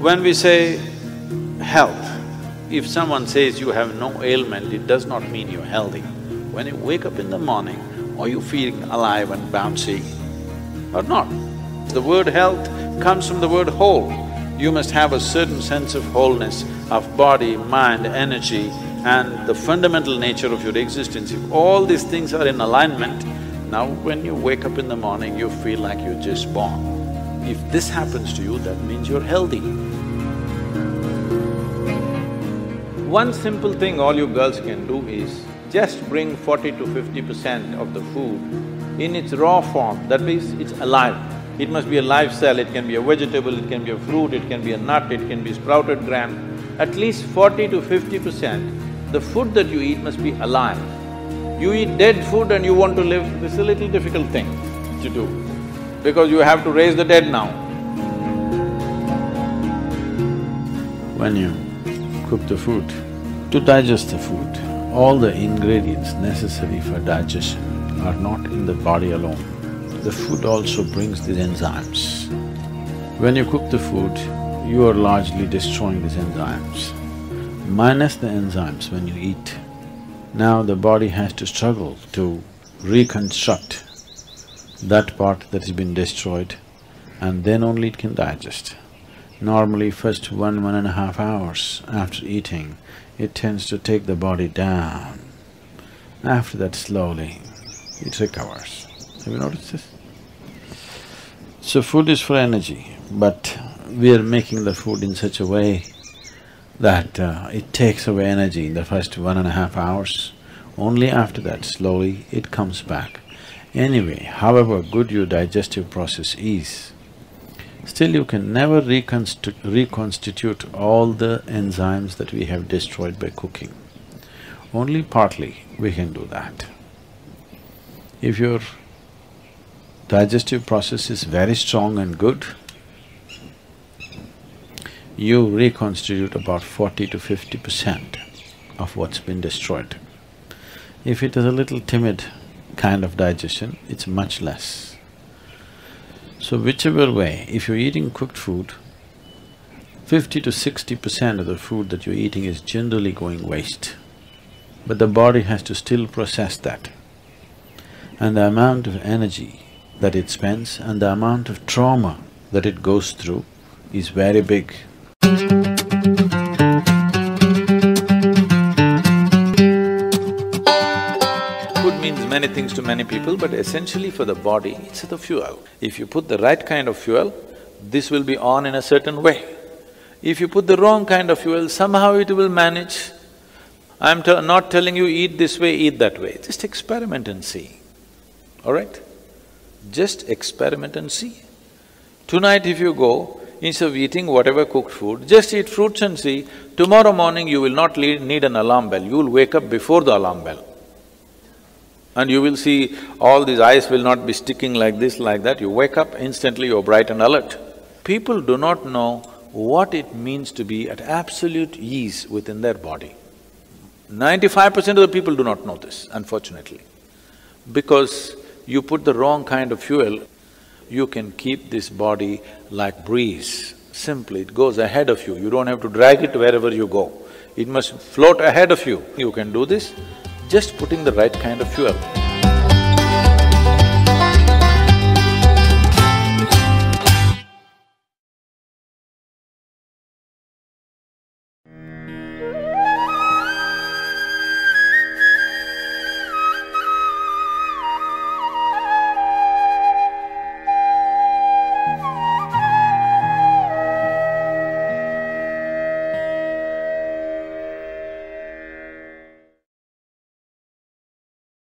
When we say health, if someone says you have no ailment, it does not mean you're healthy. When you wake up in the morning, are you feeling alive and bouncy or not? The word health comes from the word whole. You must have a certain sense of wholeness of body, mind, energy and the fundamental nature of your existence. If all these things are in alignment, now when you wake up in the morning, you feel like you're just born. If this happens to you, that means you're healthy. One simple thing all you girls can do is just bring forty to fifty percent of the food in its raw form, that means it's alive. It must be a live cell, it can be a vegetable, it can be a fruit, it can be a nut, it can be sprouted gram. At least forty to fifty percent, the food that you eat must be alive. You eat dead food and you want to live, this is a little difficult thing to do, because you have to raise the dead now. When you cook the food, to digest the food, all the ingredients necessary for digestion are not in the body alone. The food also brings these enzymes. When you cook the food, you are largely destroying these enzymes. Minus the enzymes when you eat, now the body has to struggle to reconstruct that part that has been destroyed and then only it can digest. Normally first one, one and a half hours after eating, it tends to take the body down. After that slowly, it recovers. Have you noticed this? So food is for energy, but we are making the food in such a way that uh, it takes away energy in the first one and a half hours. Only after that, slowly, it comes back. Anyway, however good your digestive process is, still you can never reconstitu reconstitute all the enzymes that we have destroyed by cooking. Only partly we can do that. If your digestive process is very strong and good, you reconstitute about forty to fifty percent of what's been destroyed. If it is a little timid kind of digestion, it's much less. So whichever way, if you're eating cooked food, fifty to sixty percent of the food that you're eating is generally going waste. But the body has to still process that and the amount of energy that it spends and the amount of trauma that it goes through is very big. Food means many things to many people, but essentially for the body, it's the fuel. If you put the right kind of fuel, this will be on in a certain way. If you put the wrong kind of fuel, somehow it will manage. I'm not telling you eat this way, eat that way, just experiment and see all right? Just experiment and see. Tonight if you go, instead of eating whatever cooked food, just eat fruits and see, tomorrow morning you will not need an alarm bell, you will wake up before the alarm bell. And you will see all these eyes will not be sticking like this, like that, you wake up, instantly you're bright and alert. People do not know what it means to be at absolute ease within their body. Ninety-five percent of the people do not know this, unfortunately, because you put the wrong kind of fuel, you can keep this body like breeze. Simply, it goes ahead of you, you don't have to drag it wherever you go. It must float ahead of you. You can do this just putting the right kind of fuel.